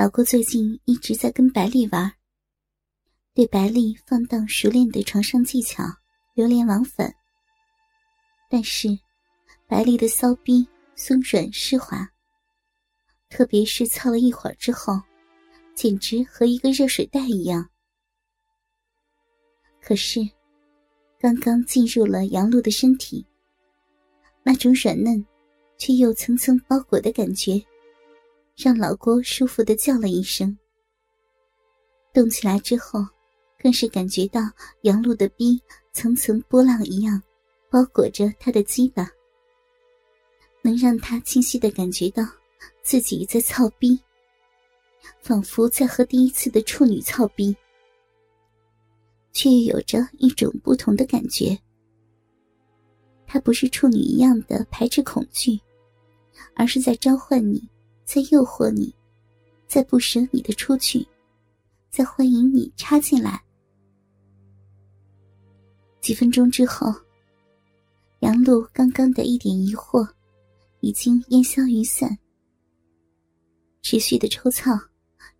老郭最近一直在跟白丽玩，对白丽放荡熟练的床上技巧流连忘返。但是，白丽的骚逼松软湿滑，特别是操了一会儿之后，简直和一个热水袋一样。可是，刚刚进入了杨璐的身体，那种软嫩却又层层包裹的感觉。让老郭舒服的叫了一声，动起来之后，更是感觉到杨璐的逼层层波浪一样包裹着他的鸡巴，能让他清晰的感觉到自己在操逼，仿佛在和第一次的处女操逼，却又有着一种不同的感觉。他不是处女一样的排斥恐惧，而是在召唤你。在诱惑你，在不舍你的出去，在欢迎你插进来。几分钟之后，杨璐刚刚的一点疑惑已经烟消云散。持续的抽操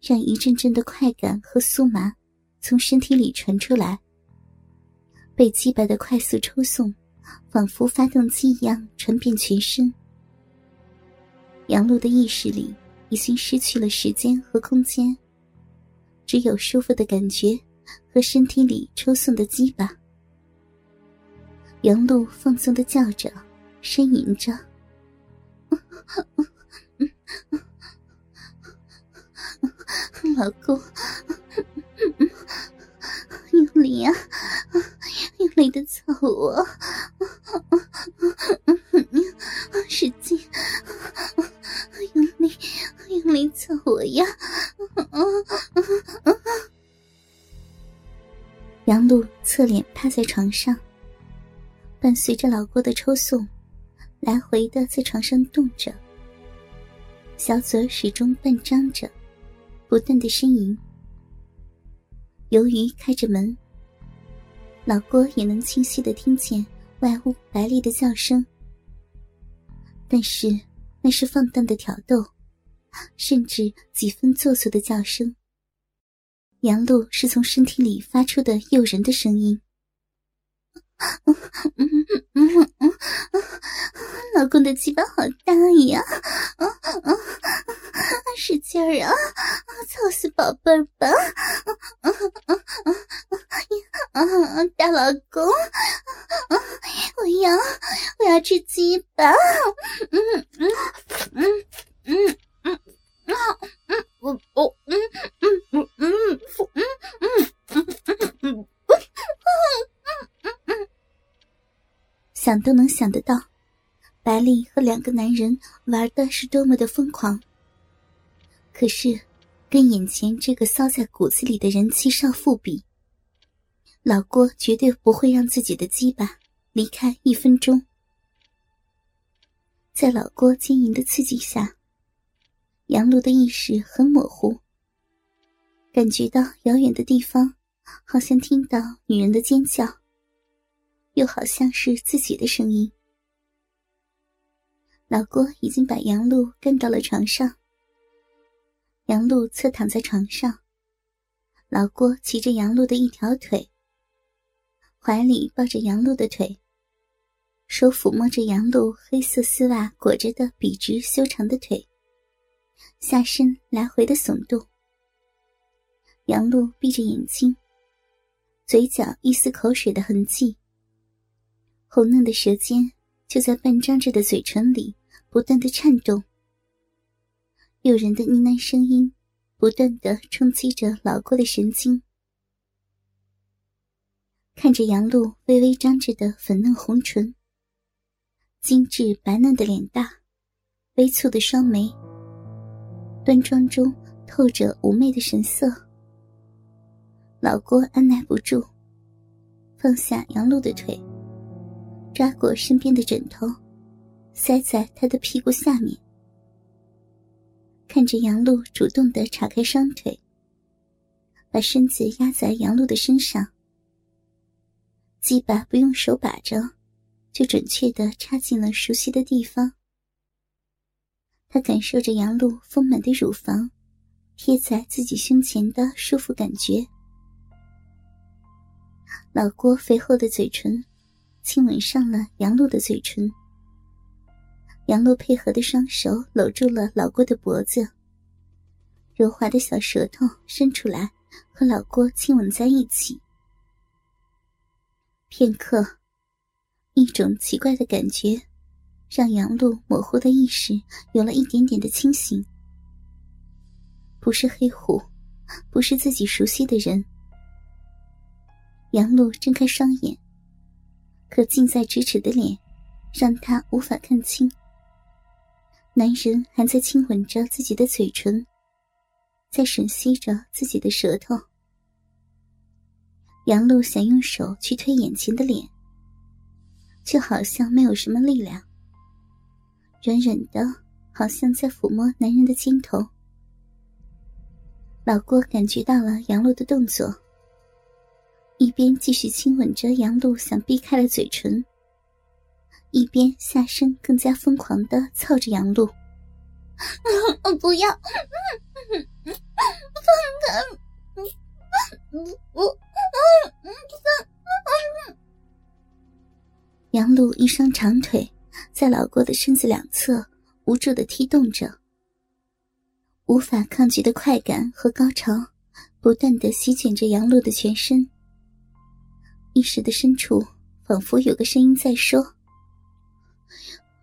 让一阵阵的快感和酥麻从身体里传出来，被击败的快速抽送，仿佛发动机一样传遍全身。杨璐的意识里已经失去了时间和空间，只有舒服的感觉和身体里抽送的鸡巴。杨璐放松的叫着，呻吟着：“ 老公，用力啊，用力的操我，杨璐侧脸趴在床上，伴随着老郭的抽送，来回的在床上动着，小嘴始终半张着，不断的呻吟。由于开着门，老郭也能清晰的听见外屋白丽的叫声，但是那是放荡的挑逗。甚至几分做作的叫声。杨露是从身体里发出的诱人的声音。老公的鸡巴好大呀！使劲儿啊！操死宝贝儿吧！大老公，我要我要吃鸡巴！嗯嗯嗯嗯。嗯啊嗯我我想都能想得到，白丽和两个男人玩的是多么的疯狂。可是，跟眼前这个骚在骨子里的人妻少妇比，老郭绝对不会让自己的鸡巴离开一分钟。在老郭经营的刺激下。杨璐的意识很模糊，感觉到遥远的地方，好像听到女人的尖叫，又好像是自己的声音。老郭已经把杨璐跟到了床上，杨璐侧躺在床上，老郭骑着杨璐的一条腿，怀里抱着杨璐的腿，手抚摸着杨璐黑色丝袜裹着的笔直修长的腿。下身来回的耸动，杨璐闭着眼睛，嘴角一丝口水的痕迹，红嫩的舌尖就在半张着的嘴唇里不断的颤动，诱人的呢喃声音不断的冲击着老郭的神经。看着杨璐微微张着的粉嫩红唇，精致白嫩的脸蛋，微蹙的双眉。端庄中透着妩媚的神色，老郭按耐不住，放下杨璐的腿，抓过身边的枕头，塞在他的屁股下面，看着杨璐主动的岔开双腿，把身子压在杨璐的身上，鸡巴不用手把着，就准确的插进了熟悉的地方。他感受着杨璐丰满的乳房，贴在自己胸前的舒服感觉。老郭肥厚的嘴唇亲吻上了杨露的嘴唇，杨露配合的双手搂住了老郭的脖子，柔滑的小舌头伸出来和老郭亲吻在一起。片刻，一种奇怪的感觉让杨露模糊的意识有了一点点的清醒。不是黑虎，不是自己熟悉的人。杨露睁开双眼，可近在咫尺的脸，让他无法看清。男人还在亲吻着自己的嘴唇，在吮吸着自己的舌头。杨璐想用手去推眼前的脸，却好像没有什么力量。软软的，好像在抚摸男人的肩头。老郭感觉到了杨璐的动作，一边继续亲吻着杨璐想避开了嘴唇，一边下身更加疯狂的操着杨璐。不要，放开！杨璐一双长腿在老郭的身子两侧无助的踢动着。无法抗拒的快感和高潮，不断的席卷着杨璐的全身。意识的深处，仿佛有个声音在说：“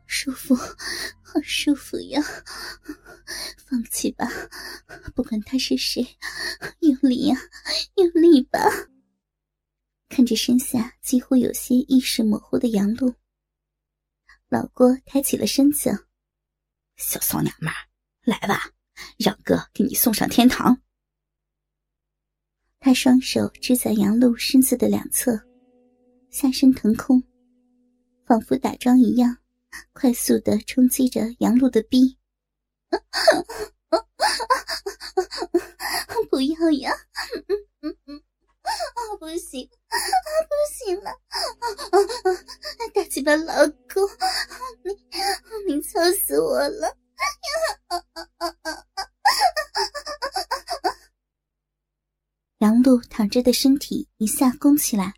舒服，好舒服呀，放弃吧，不管他是谁，用力呀，用力吧。”看着身下几乎有些意识模糊的杨璐，老郭抬起了身子：“小骚娘们，来吧。”让哥给你送上天堂。他双手支在杨露身子的两侧，下身腾空，仿佛打桩一样，快速的冲击着杨露的逼。不要呀！不行，不行了！大鸡巴老着的身体一下弓起来，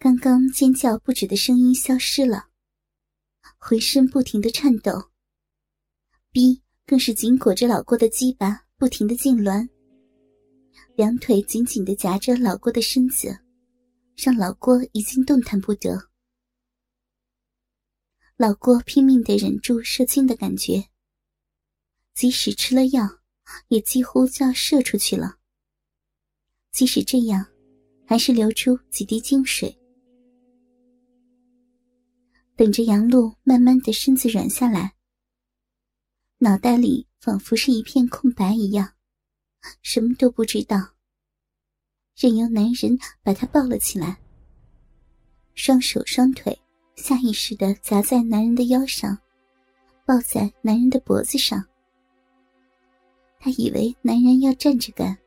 刚刚尖叫不止的声音消失了，浑身不停的颤抖，逼更是紧裹着老郭的鸡巴，不停的痉挛，两腿紧紧的夹着老郭的身子，让老郭已经动弹不得。老郭拼命的忍住射精的感觉，即使吃了药，也几乎就要射出去了。即使这样，还是流出几滴精水。等着杨璐慢慢的身子软下来，脑袋里仿佛是一片空白一样，什么都不知道。任由男人把她抱了起来，双手双腿。下意识的夹在男人的腰上，抱在男人的脖子上。他以为男人要站着干。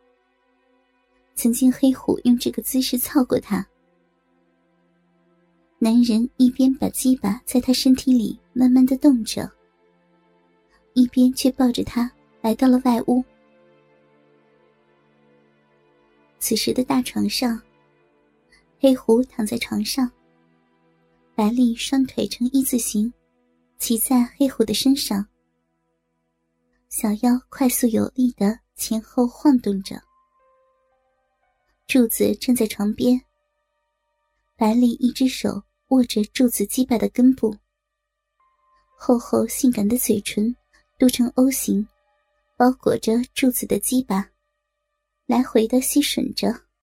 曾经黑虎用这个姿势操过他。男人一边把鸡巴在他身体里慢慢的动着，一边却抱着他来到了外屋。此时的大床上，黑虎躺在床上。白丽双腿呈一字形，骑在黑虎的身上，小腰快速有力的前后晃动着。柱子站在床边，白丽一只手握着柱子击败的根部，厚厚性感的嘴唇嘟成 O 型，包裹着柱子的鸡巴，来回的吸吮着。